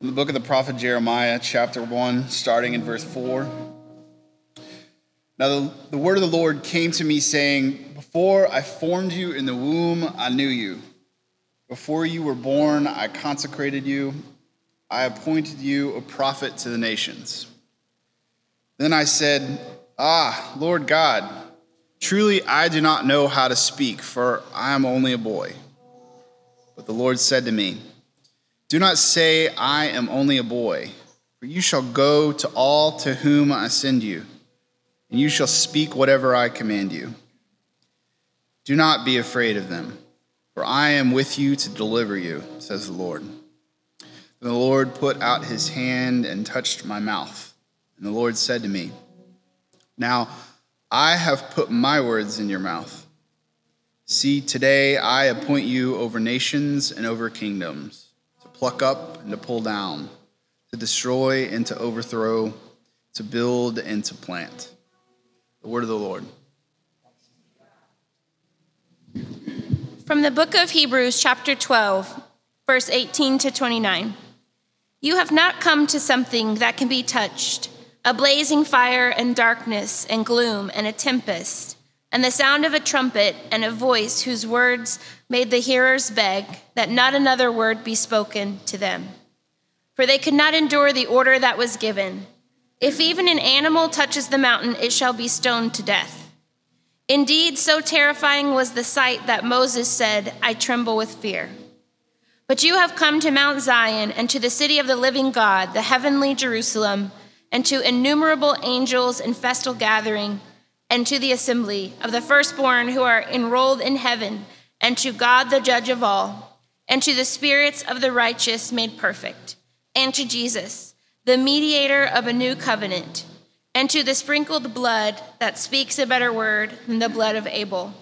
In the book of the prophet Jeremiah, chapter 1, starting in verse 4. Now, the, the word of the Lord came to me, saying, Before I formed you in the womb, I knew you. Before you were born, I consecrated you. I appointed you a prophet to the nations. Then I said, Ah, Lord God, truly I do not know how to speak, for I am only a boy. But the Lord said to me, Do not say, I am only a boy, for you shall go to all to whom I send you, and you shall speak whatever I command you. Do not be afraid of them, for I am with you to deliver you, says the Lord. Then the Lord put out his hand and touched my mouth. And the Lord said to me, Now I have put my words in your mouth. See, today I appoint you over nations and over kingdoms, pluck up and to pull down, to destroy and to overthrow, to build and to plant. The word of the Lord. From the book of Hebrews, chapter 12, verse 18 to 29. You have not come to something that can be touched, a blazing fire and darkness and gloom and a tempest, and the sound of a trumpet and a voice whose words made the hearers beg that not another word be spoken to them. For they could not endure the order that was given. If even an animal touches the mountain, it shall be stoned to death. Indeed, so terrifying was the sight that Moses said, I tremble with fear. But you have come to Mount Zion and to the city of the living God, the heavenly Jerusalem, and to innumerable angels in festal gathering, and to the assembly of the firstborn who are enrolled in heaven, and to God the judge of all, and to the spirits of the righteous made perfect, and to Jesus, the mediator of a new covenant, and to the sprinkled blood that speaks a better word than the blood of Abel.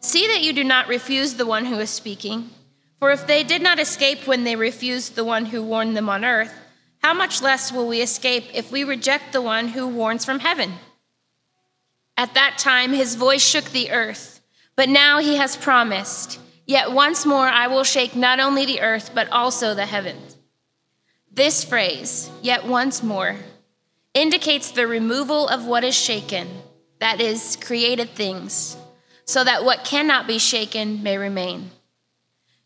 See that you do not refuse the one who is speaking. For if they did not escape when they refused the one who warned them on earth, how much less will we escape if we reject the one who warns from heaven? At that time his voice shook the earth, but now he has promised, Yet once more I will shake not only the earth, but also the heavens. This phrase, yet once more, indicates the removal of what is shaken, that is, created things, so that what cannot be shaken may remain.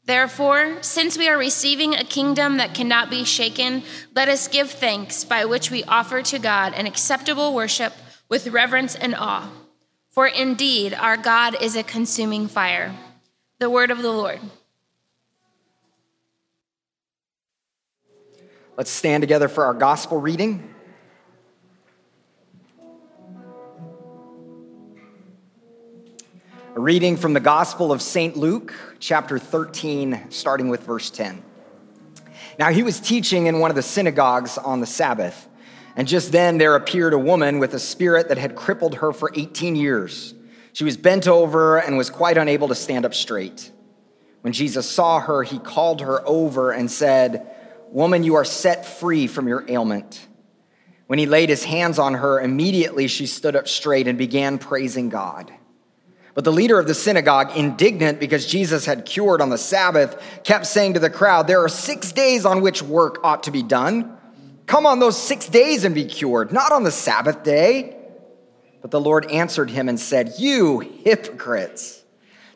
Therefore, since we are receiving a kingdom that cannot be shaken, let us give thanks by which we offer to God an acceptable worship with reverence and awe. For indeed, our God is a consuming fire. The word of the Lord. Let's stand together for our gospel reading. A reading from the Gospel of St. Luke, chapter 13, starting with verse 10. Now he was teaching in one of the synagogues on the Sabbath, and just then there appeared a woman with a spirit that had crippled her for 18 years. She was bent over and was quite unable to stand up straight. When Jesus saw her, he called her over and said, Woman, you are set free from your ailment. When he laid his hands on her, immediately she stood up straight and began praising God. But the leader of the synagogue, indignant because Jesus had cured on the Sabbath, kept saying to the crowd, There are six days on which work ought to be done. Come on those six days and be cured, not on the Sabbath day. But the Lord answered him and said, You hypocrites!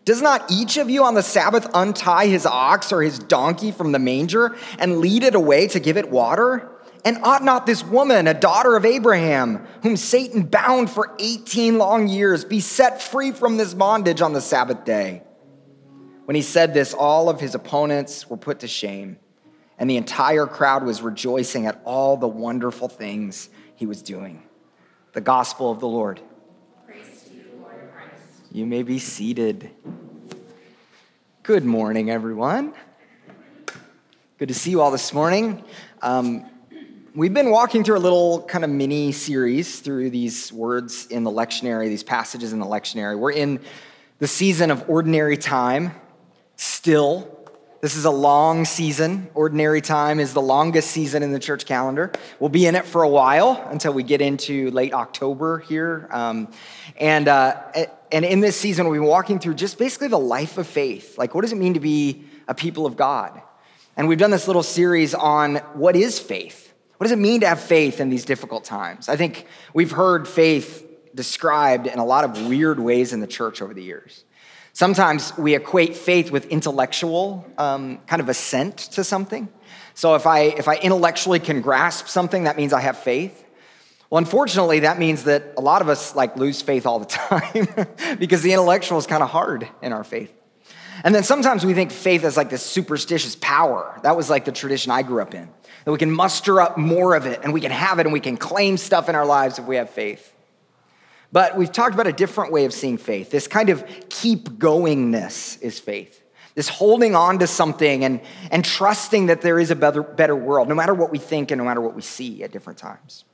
Does not each of you on the Sabbath untie his ox or his donkey from the manger and lead it away to give it water? And ought not this woman, a daughter of Abraham, whom Satan bound for 18 long years, be set free from this bondage on the Sabbath day? When he said this, all of his opponents were put to shame, and the entire crowd was rejoicing at all the wonderful things he was doing. The gospel of the Lord. You, Lord you may be seated. Good morning, everyone. Good to see you all this morning. Um, We've been walking through a little kind of mini series through these words in the lectionary, these passages in the lectionary. We're in the season of ordinary time, still. This is a long season. Ordinary time is the longest season in the church calendar. We'll be in it for a while until we get into late October here. Um, and, uh, and in this season, we'll be walking through just basically the life of faith. Like, what does it mean to be a people of God? And we've done this little series on what is faith? What does it mean to have faith in these difficult times? I think we've heard faith described in a lot of weird ways in the church over the years. Sometimes we equate faith with intellectual um, kind of assent to something. So if I, if I intellectually can grasp something, that means I have faith. Well, unfortunately, that means that a lot of us like lose faith all the time because the intellectual is kind of hard in our faith. And then sometimes we think faith is like this superstitious power. That was like the tradition I grew up in. That we can muster up more of it and we can have it and we can claim stuff in our lives if we have faith. But we've talked about a different way of seeing faith. This kind of keep goingness is faith. This holding on to something and, and trusting that there is a better, better world, no matter what we think and no matter what we see at different times.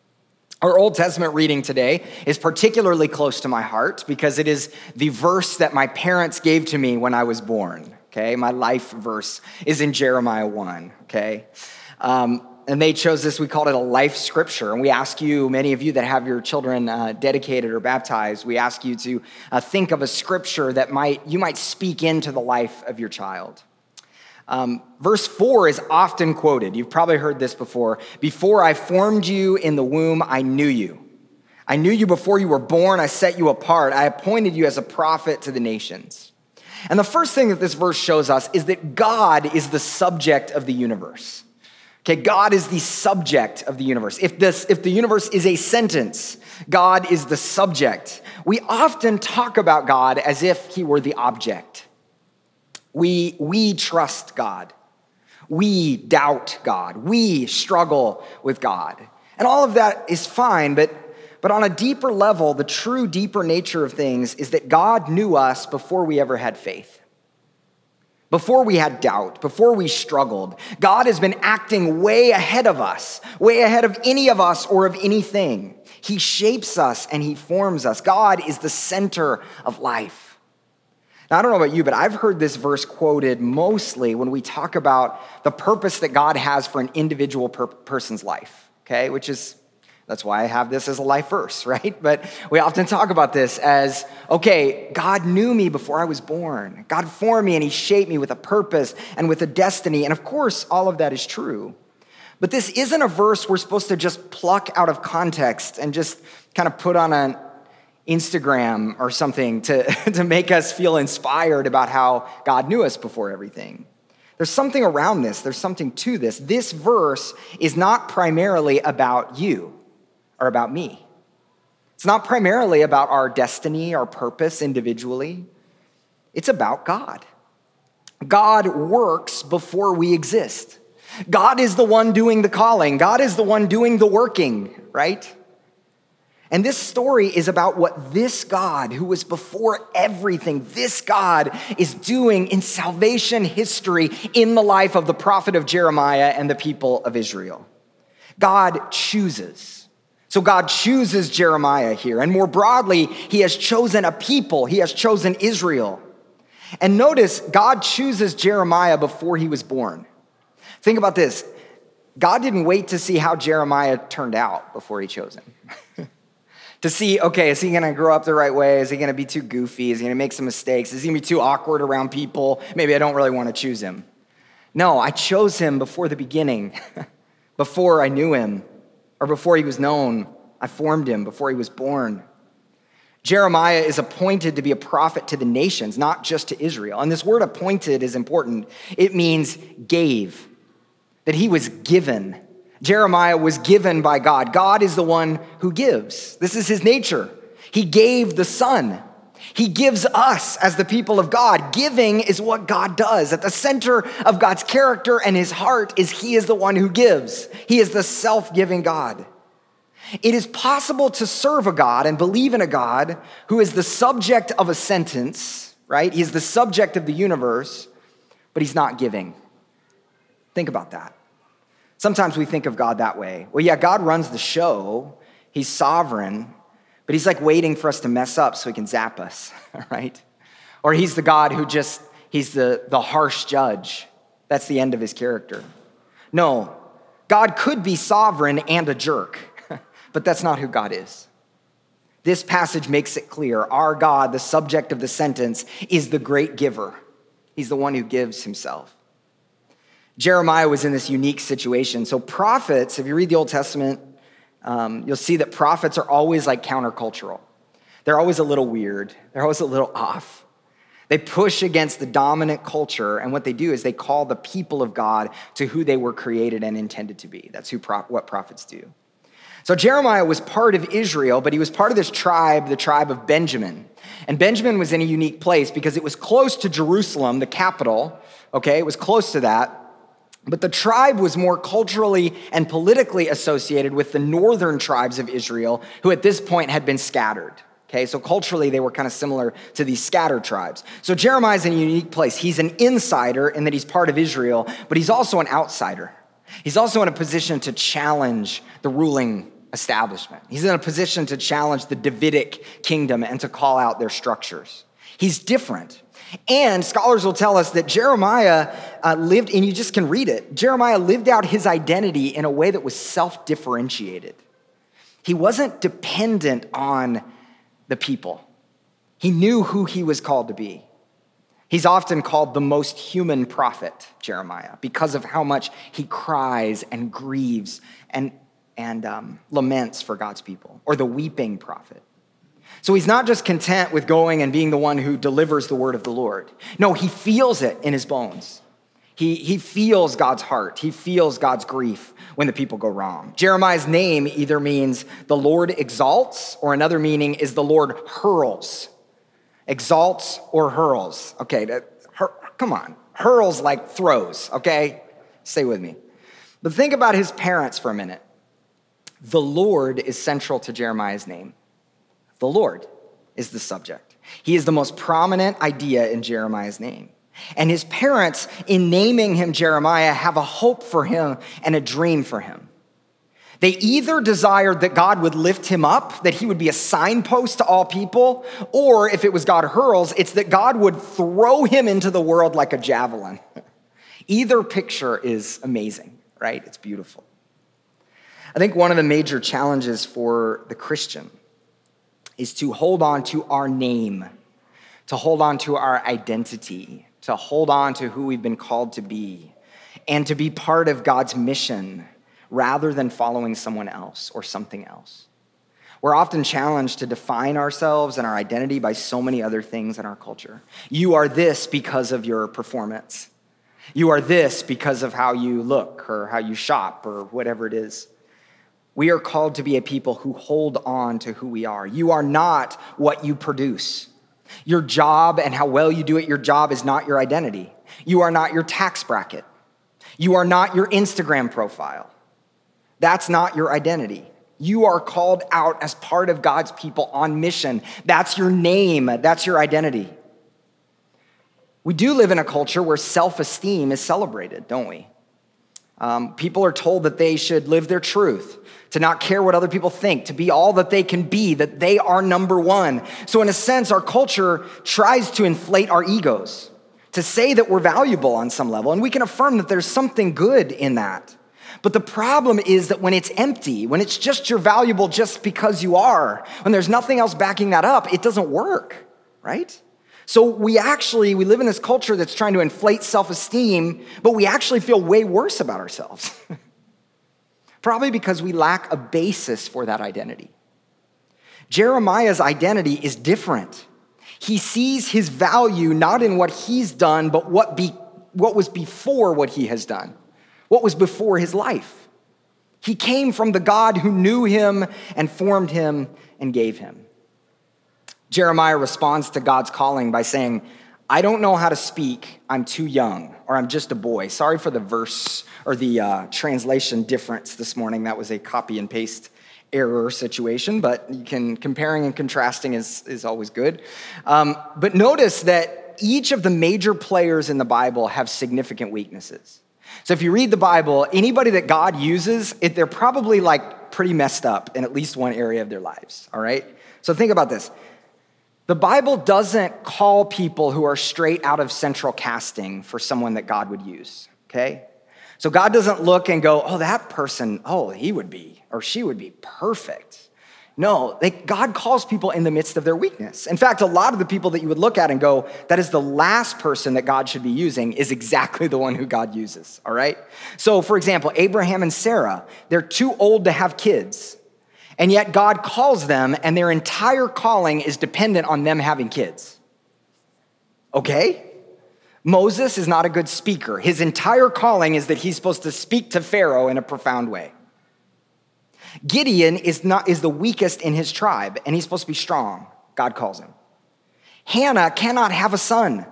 Our Old Testament reading today is particularly close to my heart because it is the verse that my parents gave to me when I was born. Okay, my life verse is in Jeremiah 1. Okay. Um, and they chose this. We called it a life scripture. And we ask you, many of you that have your children uh, dedicated or baptized, we ask you to uh, think of a scripture that might you might speak into the life of your child. Um, verse 4 is often quoted. You've probably heard this before. Before I formed you in the womb, I knew you. I knew you before you were born. I set you apart. I appointed you as a prophet to the nations. And the first thing that this verse shows us is that God is the subject of the universe. Okay, God is the subject of the universe. If, this, if the universe is a sentence, God is the subject. We often talk about God as if he were the object. We, we trust God. We doubt God. We struggle with God. And all of that is fine, but, but on a deeper level, the true, deeper nature of things is that God knew us before we ever had faith before we had doubt, before we struggled. God has been acting way ahead of us, way ahead of any of us or of anything. He shapes us and He forms us. God is the center of life. Now, I don't know about you, but I've heard this verse quoted mostly when we talk about the purpose that God has for an individual per- person's life, okay, which is that's why I have this as a life verse, right? But we often talk about this as okay, God knew me before I was born. God formed me and He shaped me with a purpose and with a destiny. And of course, all of that is true. But this isn't a verse we're supposed to just pluck out of context and just kind of put on an Instagram or something to, to make us feel inspired about how God knew us before everything. There's something around this, there's something to this. This verse is not primarily about you are about me. It's not primarily about our destiny, our purpose individually. It's about God. God works before we exist. God is the one doing the calling. God is the one doing the working, right? And this story is about what this God, who was before everything, this God is doing in salvation history in the life of the prophet of Jeremiah and the people of Israel. God chooses. So God chooses Jeremiah here. And more broadly, he has chosen a people, he has chosen Israel. And notice, God chooses Jeremiah before he was born. Think about this God didn't wait to see how Jeremiah turned out before he chose him. to see, okay, is he gonna grow up the right way? Is he gonna be too goofy? Is he gonna make some mistakes? Is he gonna be too awkward around people? Maybe I don't really wanna choose him. No, I chose him before the beginning, before I knew him or before he was known. I formed him before he was born. Jeremiah is appointed to be a prophet to the nations, not just to Israel. And this word appointed is important. It means gave, that he was given. Jeremiah was given by God. God is the one who gives. This is his nature. He gave the Son. He gives us as the people of God. Giving is what God does. At the center of God's character and his heart is he is the one who gives. He is the self giving God. It is possible to serve a God and believe in a God who is the subject of a sentence, right? He's the subject of the universe, but he's not giving. Think about that. Sometimes we think of God that way. Well, yeah, God runs the show, he's sovereign, but he's like waiting for us to mess up so he can zap us, right? Or he's the God who just, he's the, the harsh judge. That's the end of his character. No, God could be sovereign and a jerk but that's not who God is. This passage makes it clear our God, the subject of the sentence, is the great giver. He's the one who gives himself. Jeremiah was in this unique situation. So, prophets, if you read the Old Testament, um, you'll see that prophets are always like countercultural. They're always a little weird, they're always a little off. They push against the dominant culture, and what they do is they call the people of God to who they were created and intended to be. That's who what prophets do. So Jeremiah was part of Israel, but he was part of this tribe, the tribe of Benjamin. And Benjamin was in a unique place because it was close to Jerusalem, the capital, okay? It was close to that. But the tribe was more culturally and politically associated with the northern tribes of Israel, who at this point had been scattered. Okay, so culturally they were kind of similar to these scattered tribes. So Jeremiah's in a unique place. He's an insider in that he's part of Israel, but he's also an outsider. He's also in a position to challenge the ruling establishment. He's in a position to challenge the Davidic kingdom and to call out their structures. He's different. And scholars will tell us that Jeremiah uh, lived, and you just can read it, Jeremiah lived out his identity in a way that was self differentiated. He wasn't dependent on the people, he knew who he was called to be. He's often called the most human prophet, Jeremiah, because of how much he cries and grieves and, and um, laments for God's people, or the weeping prophet. So he's not just content with going and being the one who delivers the word of the Lord. No, he feels it in his bones. He, he feels God's heart. He feels God's grief when the people go wrong. Jeremiah's name either means the Lord exalts, or another meaning is the Lord hurls. Exalts or hurls. Okay, that, come on. Hurls like throws, okay? Stay with me. But think about his parents for a minute. The Lord is central to Jeremiah's name. The Lord is the subject. He is the most prominent idea in Jeremiah's name. And his parents, in naming him Jeremiah, have a hope for him and a dream for him. They either desired that God would lift him up, that he would be a signpost to all people, or if it was God hurls, it's that God would throw him into the world like a javelin. Either picture is amazing, right? It's beautiful. I think one of the major challenges for the Christian is to hold on to our name, to hold on to our identity, to hold on to who we've been called to be, and to be part of God's mission rather than following someone else or something else. We're often challenged to define ourselves and our identity by so many other things in our culture. You are this because of your performance. You are this because of how you look or how you shop or whatever it is. We are called to be a people who hold on to who we are. You are not what you produce. Your job and how well you do at your job is not your identity. You are not your tax bracket. You are not your Instagram profile. That's not your identity. You are called out as part of God's people on mission. That's your name, that's your identity. We do live in a culture where self esteem is celebrated, don't we? Um, people are told that they should live their truth, to not care what other people think, to be all that they can be, that they are number one. So, in a sense, our culture tries to inflate our egos, to say that we're valuable on some level, and we can affirm that there's something good in that. But the problem is that when it's empty, when it's just you're valuable just because you are, when there's nothing else backing that up, it doesn't work, right? So we actually we live in this culture that's trying to inflate self-esteem, but we actually feel way worse about ourselves. Probably because we lack a basis for that identity. Jeremiah's identity is different. He sees his value not in what he's done, but what, be, what was before what he has done, what was before his life. He came from the God who knew him and formed him and gave him. Jeremiah responds to God's calling by saying, I don't know how to speak. I'm too young, or I'm just a boy. Sorry for the verse or the uh, translation difference this morning. That was a copy and paste error situation, but you can comparing and contrasting is, is always good. Um, but notice that each of the major players in the Bible have significant weaknesses. So if you read the Bible, anybody that God uses, it, they're probably like pretty messed up in at least one area of their lives, all right? So think about this. The Bible doesn't call people who are straight out of central casting for someone that God would use, okay? So God doesn't look and go, oh, that person, oh, he would be, or she would be perfect. No, they, God calls people in the midst of their weakness. In fact, a lot of the people that you would look at and go, that is the last person that God should be using, is exactly the one who God uses, all right? So, for example, Abraham and Sarah, they're too old to have kids, and yet God calls them, and their entire calling is dependent on them having kids. Okay? Moses is not a good speaker. His entire calling is that he's supposed to speak to Pharaoh in a profound way. Gideon is, not, is the weakest in his tribe, and he's supposed to be strong, God calls him. Hannah cannot have a son.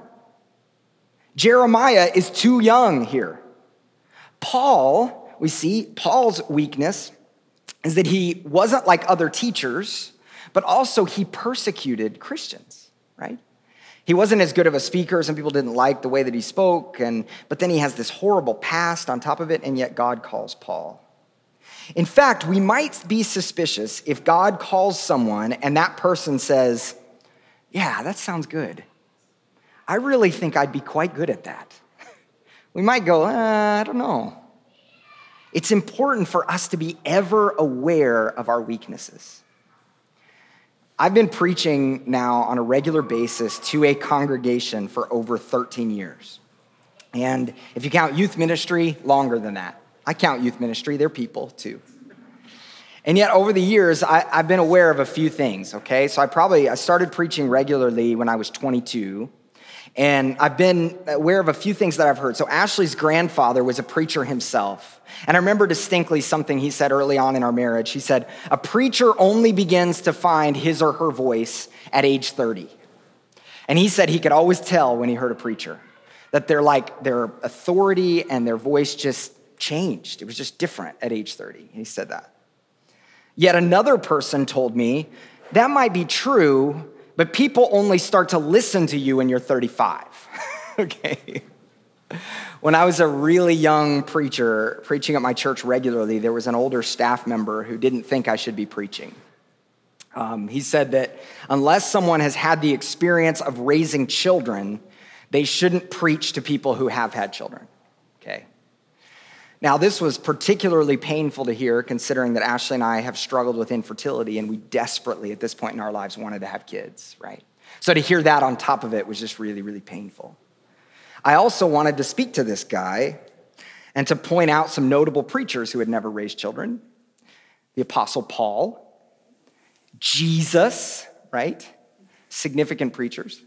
Jeremiah is too young here. Paul, we see Paul's weakness is that he wasn't like other teachers, but also he persecuted Christians, right? He wasn't as good of a speaker. Some people didn't like the way that he spoke, and, but then he has this horrible past on top of it, and yet God calls Paul. In fact, we might be suspicious if God calls someone and that person says, Yeah, that sounds good. I really think I'd be quite good at that. We might go, uh, I don't know. It's important for us to be ever aware of our weaknesses. I've been preaching now on a regular basis to a congregation for over 13 years. And if you count youth ministry, longer than that. I count youth ministry, they're people too. And yet over the years, I, have been aware of a few things, okay? So I probably, I started preaching regularly when I was 22. And I've been aware of a few things that I've heard. So Ashley's grandfather was a preacher himself. And I remember distinctly something he said early on in our marriage. He said, a preacher only begins to find his or her voice at age 30. And he said he could always tell when he heard a preacher that their like their authority and their voice just changed. It was just different at age 30. He said that. Yet another person told me that might be true, but people only start to listen to you when you're 35. okay. When I was a really young preacher, preaching at my church regularly, there was an older staff member who didn't think I should be preaching. Um, he said that unless someone has had the experience of raising children, they shouldn't preach to people who have had children. Now, this was particularly painful to hear considering that Ashley and I have struggled with infertility and we desperately, at this point in our lives, wanted to have kids, right? So to hear that on top of it was just really, really painful. I also wanted to speak to this guy and to point out some notable preachers who had never raised children the Apostle Paul, Jesus, right? Significant preachers.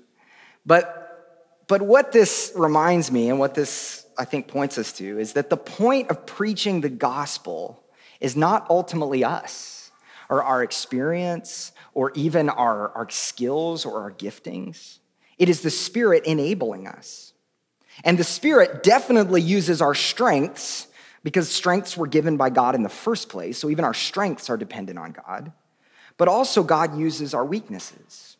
But, but what this reminds me and what this I think points us to is that the point of preaching the gospel is not ultimately us or our experience or even our, our skills or our giftings. It is the Spirit enabling us. And the Spirit definitely uses our strengths because strengths were given by God in the first place. So even our strengths are dependent on God. But also, God uses our weaknesses.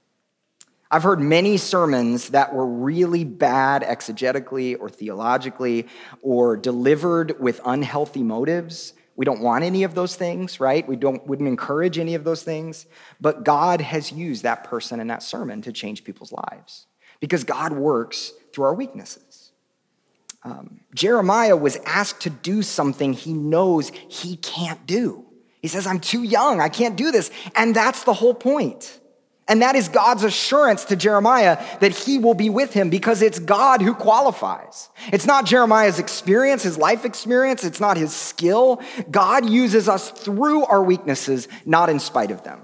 I've heard many sermons that were really bad exegetically or theologically or delivered with unhealthy motives. We don't want any of those things, right? We don't, wouldn't encourage any of those things. But God has used that person and that sermon to change people's lives because God works through our weaknesses. Um, Jeremiah was asked to do something he knows he can't do. He says, I'm too young, I can't do this. And that's the whole point. And that is God's assurance to Jeremiah that he will be with him because it's God who qualifies. It's not Jeremiah's experience, his life experience, it's not his skill. God uses us through our weaknesses, not in spite of them.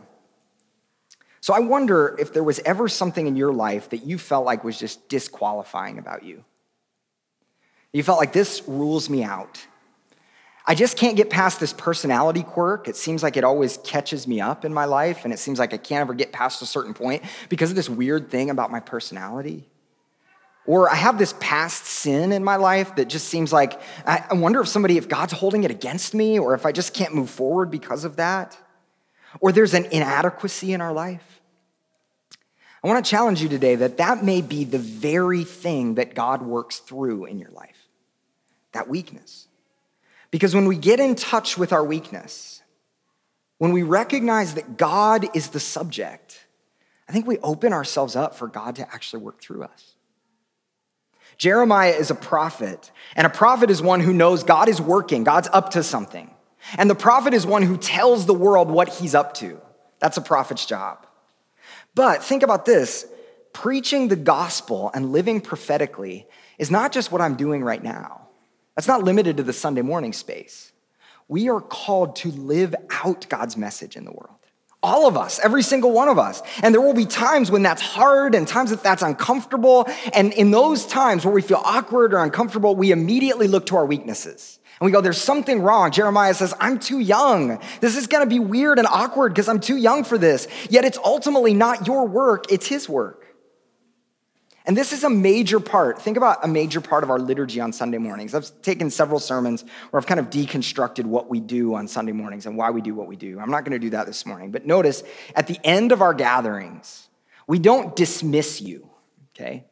So I wonder if there was ever something in your life that you felt like was just disqualifying about you. You felt like this rules me out. I just can't get past this personality quirk. It seems like it always catches me up in my life, and it seems like I can't ever get past a certain point because of this weird thing about my personality. Or I have this past sin in my life that just seems like I wonder if somebody, if God's holding it against me, or if I just can't move forward because of that. Or there's an inadequacy in our life. I want to challenge you today that that may be the very thing that God works through in your life that weakness. Because when we get in touch with our weakness, when we recognize that God is the subject, I think we open ourselves up for God to actually work through us. Jeremiah is a prophet, and a prophet is one who knows God is working, God's up to something. And the prophet is one who tells the world what he's up to. That's a prophet's job. But think about this preaching the gospel and living prophetically is not just what I'm doing right now. That's not limited to the Sunday morning space. We are called to live out God's message in the world. All of us, every single one of us. And there will be times when that's hard and times that that's uncomfortable. And in those times where we feel awkward or uncomfortable, we immediately look to our weaknesses. And we go, there's something wrong. Jeremiah says, I'm too young. This is gonna be weird and awkward because I'm too young for this. Yet it's ultimately not your work, it's his work. And this is a major part. Think about a major part of our liturgy on Sunday mornings. I've taken several sermons where I've kind of deconstructed what we do on Sunday mornings and why we do what we do. I'm not going to do that this morning. But notice at the end of our gatherings, we don't dismiss you, okay?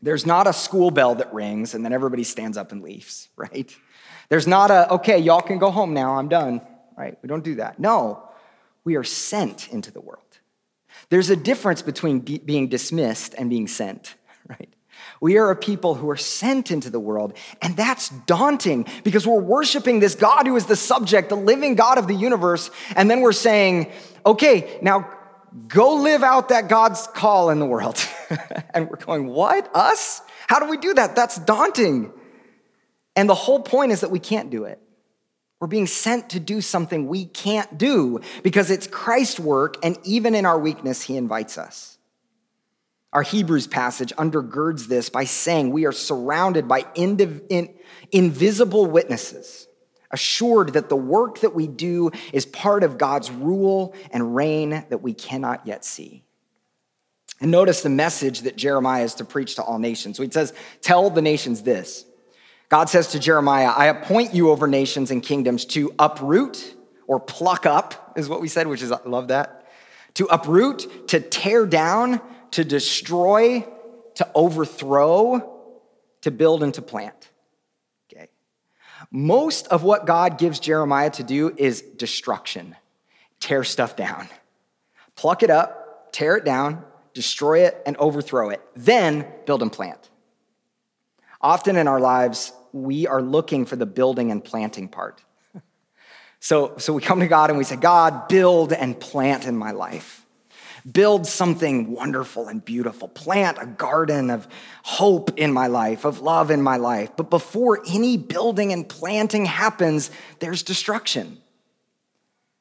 There's not a school bell that rings and then everybody stands up and leaves, right? There's not a, okay, y'all can go home now, I'm done, right? We don't do that. No, we are sent into the world. There's a difference between being dismissed and being sent, right? We are a people who are sent into the world, and that's daunting because we're worshiping this God who is the subject, the living God of the universe, and then we're saying, okay, now go live out that God's call in the world. and we're going, what? Us? How do we do that? That's daunting. And the whole point is that we can't do it. We're being sent to do something we can't do because it's Christ's work, and even in our weakness, He invites us. Our Hebrews passage undergirds this by saying we are surrounded by indiv- in, invisible witnesses, assured that the work that we do is part of God's rule and reign that we cannot yet see. And notice the message that Jeremiah is to preach to all nations. So he says, Tell the nations this God says to Jeremiah, I appoint you over nations and kingdoms to uproot or pluck up, is what we said, which is, I love that. To uproot, to tear down, to destroy, to overthrow, to build and to plant. Okay. Most of what God gives Jeremiah to do is destruction, tear stuff down, pluck it up, tear it down, destroy it, and overthrow it, then build and plant. Often in our lives, we are looking for the building and planting part. So, so we come to God and we say, God, build and plant in my life. Build something wonderful and beautiful. Plant a garden of hope in my life, of love in my life. But before any building and planting happens, there's destruction.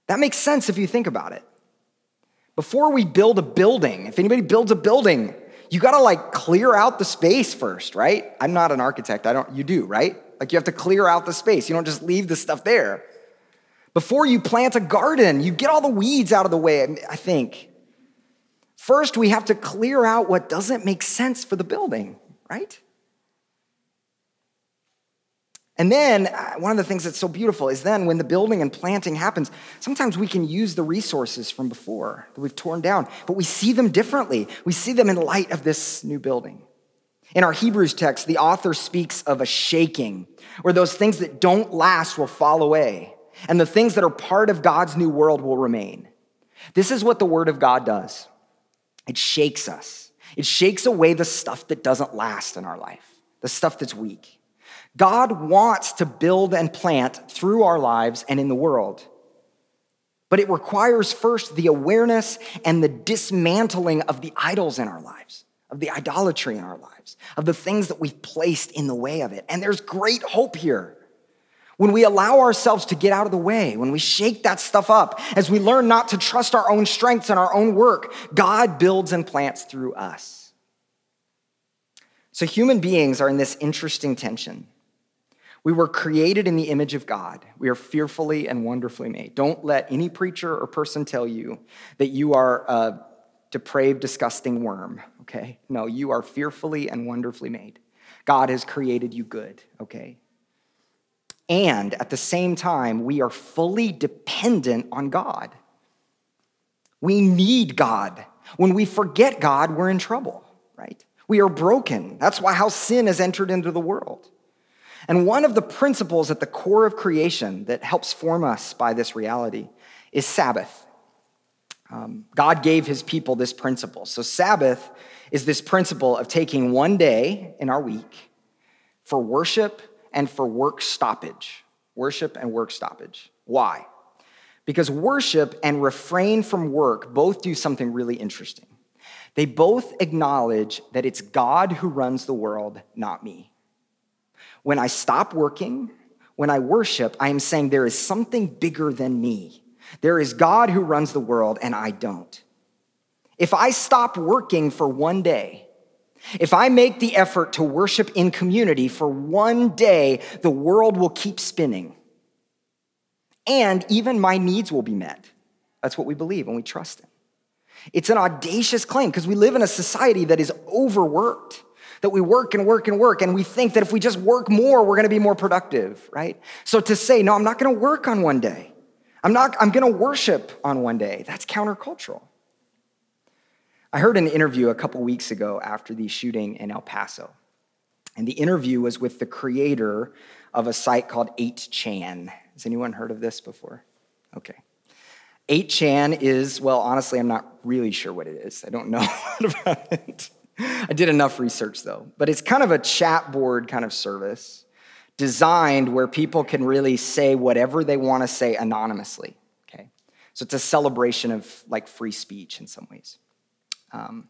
That makes sense if you think about it. Before we build a building, if anybody builds a building, you gotta like clear out the space first, right? I'm not an architect. I don't, you do, right? Like you have to clear out the space. You don't just leave the stuff there. Before you plant a garden, you get all the weeds out of the way, I think. First, we have to clear out what doesn't make sense for the building, right? And then, uh, one of the things that's so beautiful is then when the building and planting happens, sometimes we can use the resources from before that we've torn down, but we see them differently. We see them in light of this new building. In our Hebrews text, the author speaks of a shaking, where those things that don't last will fall away, and the things that are part of God's new world will remain. This is what the Word of God does it shakes us, it shakes away the stuff that doesn't last in our life, the stuff that's weak. God wants to build and plant through our lives and in the world. But it requires first the awareness and the dismantling of the idols in our lives, of the idolatry in our lives, of the things that we've placed in the way of it. And there's great hope here. When we allow ourselves to get out of the way, when we shake that stuff up, as we learn not to trust our own strengths and our own work, God builds and plants through us. So human beings are in this interesting tension. We were created in the image of God. We are fearfully and wonderfully made. Don't let any preacher or person tell you that you are a depraved, disgusting worm, okay? No, you are fearfully and wonderfully made. God has created you good, okay? And at the same time, we are fully dependent on God. We need God. When we forget God, we're in trouble, right? We are broken. That's why how sin has entered into the world. And one of the principles at the core of creation that helps form us by this reality is Sabbath. Um, God gave his people this principle. So, Sabbath is this principle of taking one day in our week for worship and for work stoppage. Worship and work stoppage. Why? Because worship and refrain from work both do something really interesting. They both acknowledge that it's God who runs the world, not me. When I stop working, when I worship, I am saying there is something bigger than me. There is God who runs the world, and I don't. If I stop working for one day, if I make the effort to worship in community for one day, the world will keep spinning. And even my needs will be met. That's what we believe and we trust in. It's an audacious claim because we live in a society that is overworked, that we work and work and work, and we think that if we just work more, we're gonna be more productive, right? So to say, no, I'm not gonna work on one day, I'm not, I'm gonna worship on one day, that's countercultural. I heard an interview a couple weeks ago after the shooting in El Paso. And the interview was with the creator of a site called 8chan. Has anyone heard of this before? Okay. 8chan is, well, honestly, I'm not really sure what it is. I don't know about it. I did enough research though. But it's kind of a chat board kind of service designed where people can really say whatever they want to say anonymously. Okay. So it's a celebration of like free speech in some ways. Um,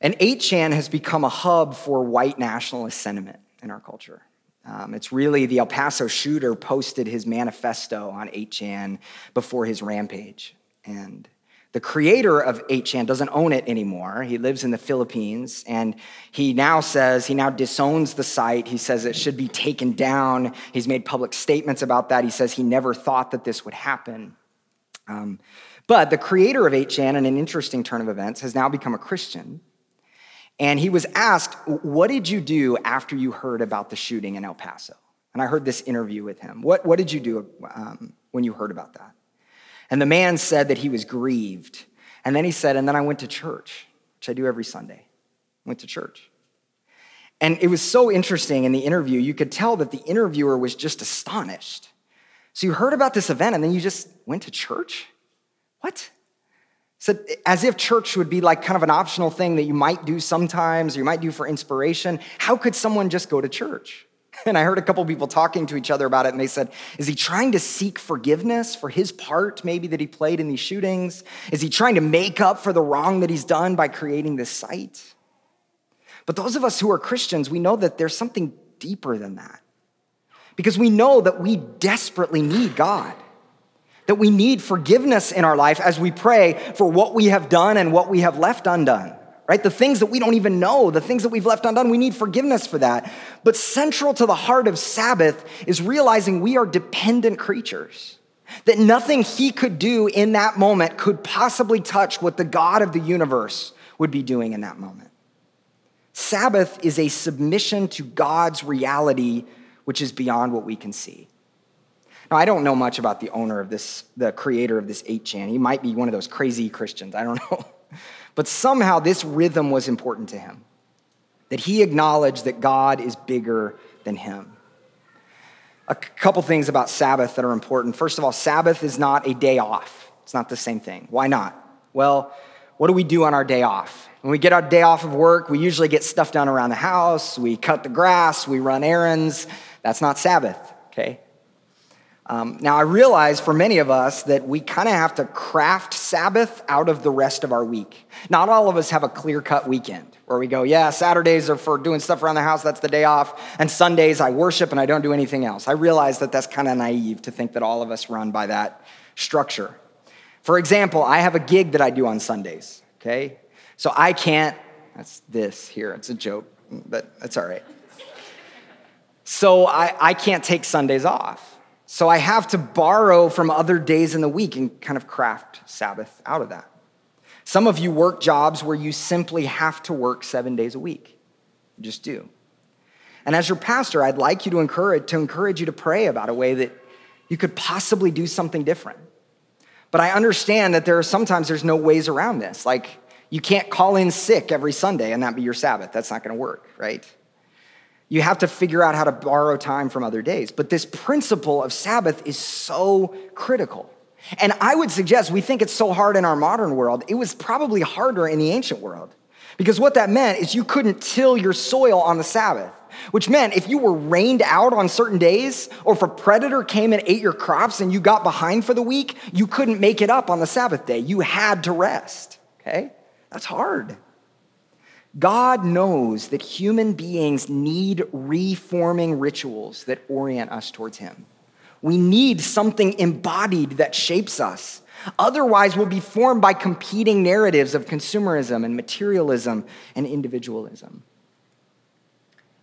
and 8chan has become a hub for white nationalist sentiment in our culture. Um, it's really the El Paso shooter posted his manifesto on 8chan before his rampage. And the creator of 8chan doesn't own it anymore. He lives in the Philippines and he now says, he now disowns the site. He says it should be taken down. He's made public statements about that. He says he never thought that this would happen. Um, but the creator of 8chan, in an interesting turn of events, has now become a Christian. And he was asked, What did you do after you heard about the shooting in El Paso? And I heard this interview with him. What, what did you do um, when you heard about that? And the man said that he was grieved. And then he said, And then I went to church, which I do every Sunday. Went to church. And it was so interesting in the interview, you could tell that the interviewer was just astonished. So you heard about this event and then you just went to church? What? So, as if church would be like kind of an optional thing that you might do sometimes or you might do for inspiration. How could someone just go to church? And I heard a couple people talking to each other about it, and they said, Is he trying to seek forgiveness for his part, maybe that he played in these shootings? Is he trying to make up for the wrong that he's done by creating this site? But those of us who are Christians, we know that there's something deeper than that. Because we know that we desperately need God that we need forgiveness in our life as we pray for what we have done and what we have left undone, right? The things that we don't even know, the things that we've left undone, we need forgiveness for that. But central to the heart of Sabbath is realizing we are dependent creatures, that nothing he could do in that moment could possibly touch what the God of the universe would be doing in that moment. Sabbath is a submission to God's reality, which is beyond what we can see. Now, I don't know much about the owner of this, the creator of this 8chan. He might be one of those crazy Christians. I don't know. But somehow this rhythm was important to him, that he acknowledged that God is bigger than him. A couple things about Sabbath that are important. First of all, Sabbath is not a day off, it's not the same thing. Why not? Well, what do we do on our day off? When we get our day off of work, we usually get stuff done around the house, we cut the grass, we run errands. That's not Sabbath, okay? Um, now, I realize for many of us that we kind of have to craft Sabbath out of the rest of our week. Not all of us have a clear cut weekend where we go, yeah, Saturdays are for doing stuff around the house, that's the day off, and Sundays I worship and I don't do anything else. I realize that that's kind of naive to think that all of us run by that structure. For example, I have a gig that I do on Sundays, okay? So I can't, that's this here, it's a joke, but that's all right. So I, I can't take Sundays off. So I have to borrow from other days in the week and kind of craft Sabbath out of that. Some of you work jobs where you simply have to work seven days a week. You just do. And as your pastor, I'd like you to encourage, to encourage you to pray about a way that you could possibly do something different. But I understand that there are sometimes there's no ways around this. Like you can't call in sick every Sunday and that be your Sabbath. That's not going to work, right? You have to figure out how to borrow time from other days. But this principle of Sabbath is so critical. And I would suggest we think it's so hard in our modern world. It was probably harder in the ancient world. Because what that meant is you couldn't till your soil on the Sabbath. which meant if you were rained out on certain days, or if a predator came and ate your crops and you got behind for the week, you couldn't make it up on the Sabbath day. You had to rest, okay? That's hard. God knows that human beings need reforming rituals that orient us towards Him. We need something embodied that shapes us. Otherwise, we'll be formed by competing narratives of consumerism and materialism and individualism.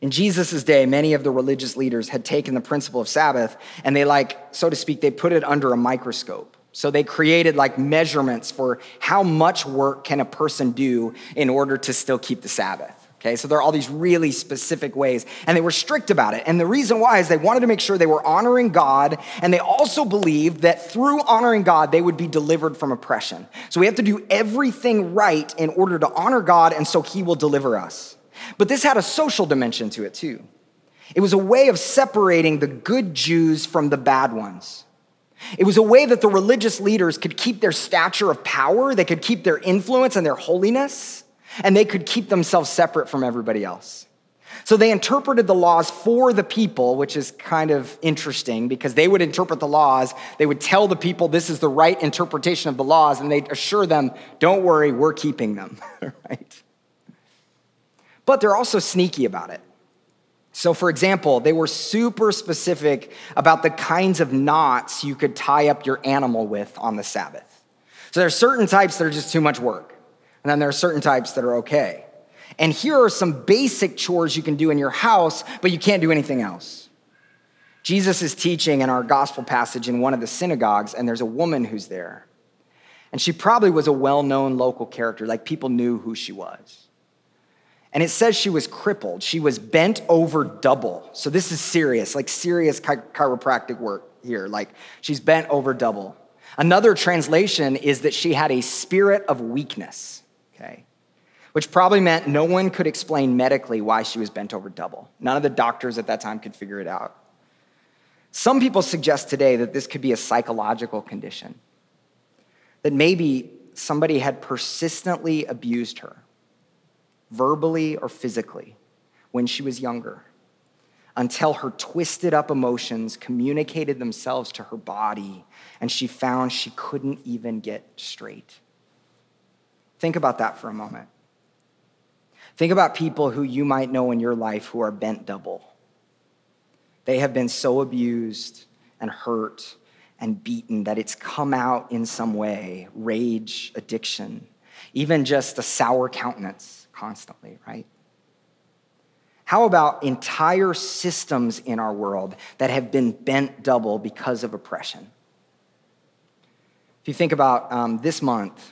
In Jesus' day, many of the religious leaders had taken the principle of Sabbath and they, like, so to speak, they put it under a microscope. So they created like measurements for how much work can a person do in order to still keep the Sabbath. Okay, so there are all these really specific ways, and they were strict about it. And the reason why is they wanted to make sure they were honoring God, and they also believed that through honoring God, they would be delivered from oppression. So we have to do everything right in order to honor God, and so He will deliver us. But this had a social dimension to it too. It was a way of separating the good Jews from the bad ones. It was a way that the religious leaders could keep their stature of power, they could keep their influence and their holiness, and they could keep themselves separate from everybody else. So they interpreted the laws for the people, which is kind of interesting because they would interpret the laws. They would tell the people this is the right interpretation of the laws, and they'd assure them, don't worry, we're keeping them, right? But they're also sneaky about it. So, for example, they were super specific about the kinds of knots you could tie up your animal with on the Sabbath. So, there are certain types that are just too much work, and then there are certain types that are okay. And here are some basic chores you can do in your house, but you can't do anything else. Jesus is teaching in our gospel passage in one of the synagogues, and there's a woman who's there. And she probably was a well known local character, like people knew who she was. And it says she was crippled. She was bent over double. So this is serious, like serious chi- chiropractic work here. Like she's bent over double. Another translation is that she had a spirit of weakness, okay? Which probably meant no one could explain medically why she was bent over double. None of the doctors at that time could figure it out. Some people suggest today that this could be a psychological condition, that maybe somebody had persistently abused her verbally or physically, when she was younger, until her twisted up emotions communicated themselves to her body and she found she couldn't even get straight. Think about that for a moment. Think about people who you might know in your life who are bent double. They have been so abused and hurt and beaten that it's come out in some way rage, addiction, even just a sour countenance constantly, right? How about entire systems in our world that have been bent double because of oppression? If you think about um, this month,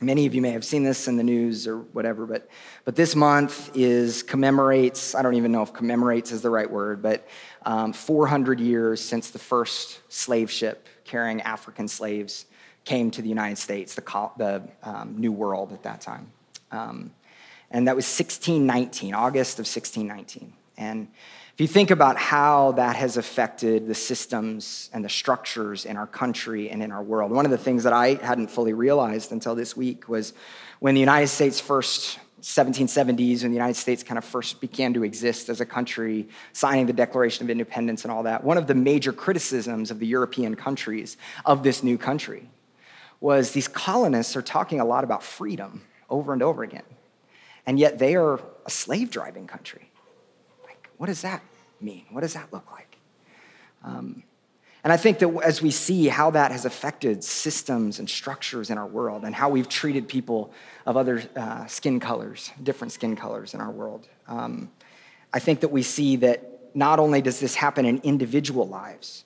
many of you may have seen this in the news or whatever, but, but this month is commemorates, I don't even know if commemorates is the right word, but um, 400 years since the first slave ship carrying African slaves came to the United States, the, the um, New World at that time. Um, and that was 1619, August of 1619. And if you think about how that has affected the systems and the structures in our country and in our world, one of the things that I hadn't fully realized until this week was when the United States first 1770s when the United States kind of first began to exist as a country, signing the Declaration of Independence and all that, one of the major criticisms of the European countries of this new country was these colonists are talking a lot about freedom over and over again and yet they are a slave driving country. Like, what does that mean? What does that look like? Um, and I think that as we see how that has affected systems and structures in our world and how we've treated people of other uh, skin colors, different skin colors in our world, um, I think that we see that not only does this happen in individual lives,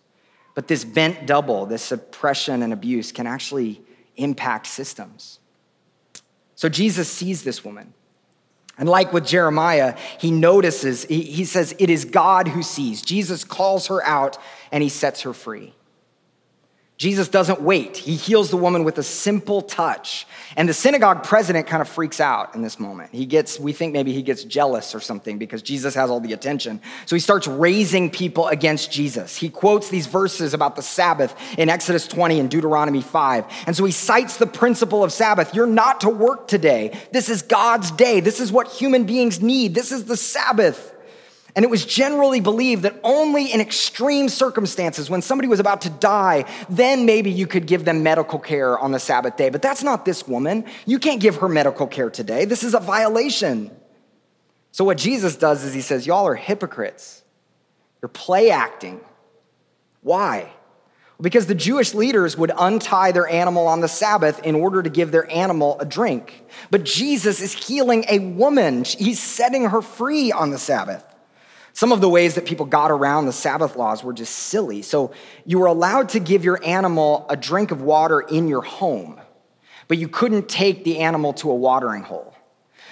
but this bent double, this oppression and abuse can actually impact systems. So Jesus sees this woman. And like with Jeremiah, he notices, he, says, it is God who sees. Jesus calls her out and he sets her free. Jesus doesn't wait. He heals the woman with a simple touch. And the synagogue president kind of freaks out in this moment. He gets, we think maybe he gets jealous or something because Jesus has all the attention. So he starts raising people against Jesus. He quotes these verses about the Sabbath in Exodus 20 and Deuteronomy 5. And so he cites the principle of Sabbath. You're not to work today. This is God's day. This is what human beings need. This is the Sabbath. And it was generally believed that only in extreme circumstances, when somebody was about to die, then maybe you could give them medical care on the Sabbath day. But that's not this woman. You can't give her medical care today. This is a violation. So, what Jesus does is he says, Y'all are hypocrites. You're play acting. Why? Because the Jewish leaders would untie their animal on the Sabbath in order to give their animal a drink. But Jesus is healing a woman, he's setting her free on the Sabbath. Some of the ways that people got around the Sabbath laws were just silly. So you were allowed to give your animal a drink of water in your home, but you couldn't take the animal to a watering hole.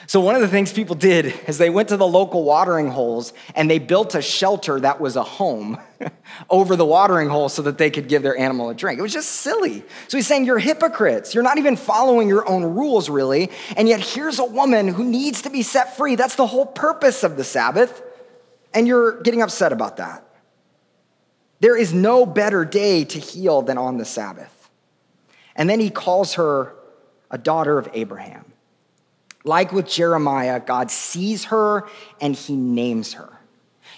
So, one of the things people did is they went to the local watering holes and they built a shelter that was a home over the watering hole so that they could give their animal a drink. It was just silly. So, he's saying, You're hypocrites. You're not even following your own rules, really. And yet, here's a woman who needs to be set free. That's the whole purpose of the Sabbath. And you're getting upset about that. There is no better day to heal than on the Sabbath. And then he calls her a daughter of Abraham. Like with Jeremiah, God sees her and he names her.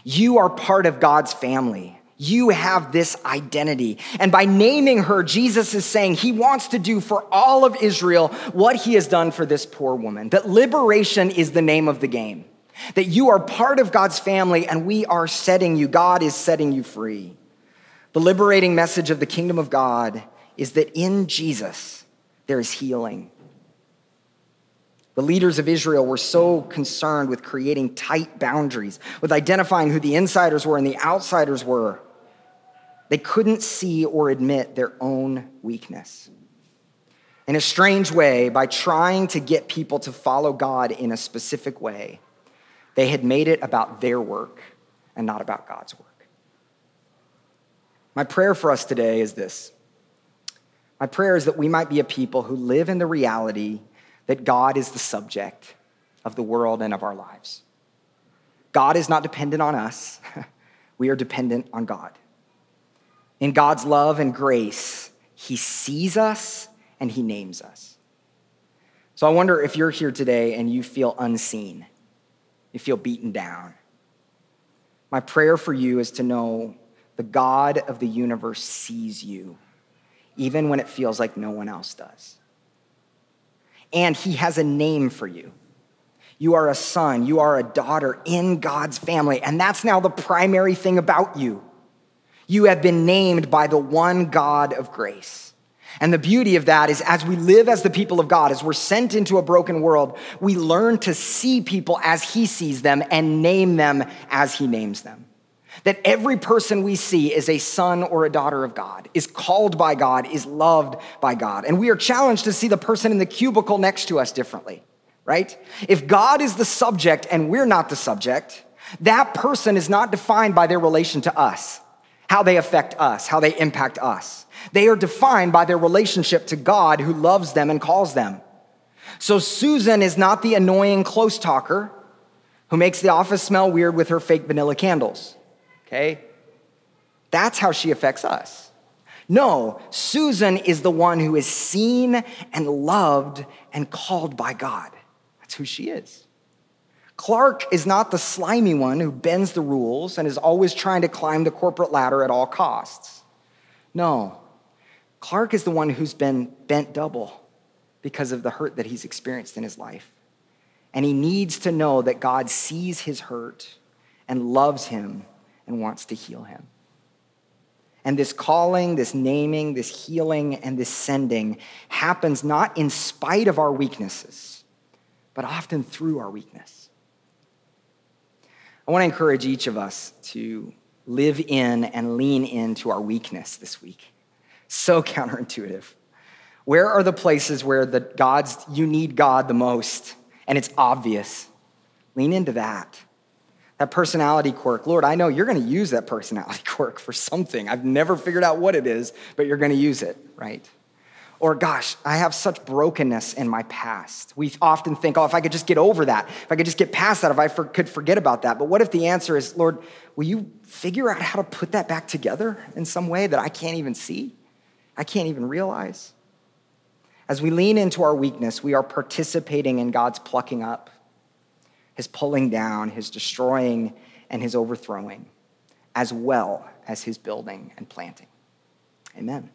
You are part of God's family. You have this identity. And by naming her, Jesus is saying he wants to do for all of Israel what he has done for this poor woman. That liberation is the name of the game. That you are part of God's family and we are setting you, God is setting you free. The liberating message of the kingdom of God is that in Jesus there is healing. The leaders of Israel were so concerned with creating tight boundaries, with identifying who the insiders were and the outsiders were. They couldn't see or admit their own weakness. In a strange way, by trying to get people to follow God in a specific way, they had made it about their work and not about God's work. My prayer for us today is this my prayer is that we might be a people who live in the reality that God is the subject of the world and of our lives. God is not dependent on us, we are dependent on God. In God's love and grace, He sees us and He names us. So I wonder if you're here today and you feel unseen, you feel beaten down. My prayer for you is to know the God of the universe sees you, even when it feels like no one else does and he has a name for you. You are a son, you are a daughter in God's family, and that's now the primary thing about you. You have been named by the one God of grace. And the beauty of that is, as we live as the people of God, as we're sent into a broken world, we learn to see people as He sees them and name them as He names them. That every person we see is a son or a daughter of God, is called by God, is loved by God. And we are challenged to see the person in the cubicle next to us differently, right? If God is the subject and we're not the subject, that person is not defined by their relation to us, how they affect us, how they impact us. They are defined by their relationship to God who loves them and calls them. So Susan is not the annoying close talker who makes the office smell weird with her fake vanilla candles okay? That's how she affects us. No, Susan is the one who is seen and loved and called by God. That's who she is. Clark is not the slimy one who bends the rules and is always trying to climb the corporate ladder at all costs. No, Clark is the one who's been bent double because of the hurt that he's experienced in his life. And he needs to know that God sees his hurt and loves him and wants to heal him. And this calling, this naming, this healing, and this sending happens not in spite of our weaknesses, but often through our weakness. I want to encourage each of us to live in and lean into our weakness this week. So counterintuitive. Where are the places where the God's you need God the most and it's obvious? Lean into that that personality quirk. Lord, I know you're going to use that personality quirk for something. I've never figured out what it is, but you're going to use it, right? Or, gosh, I have such brokenness in my past. We often think, oh, if I could just get over that, if I could just get past that, if I for, could forget about that. But what if the answer is, Lord, will you figure out how to put that back together in some way that I can't even see? I can't even realize? As we lean into our weakness, we are participating in God's plucking up his pulling down, his destroying, and his overthrowing, as well as his building and planting. Amen.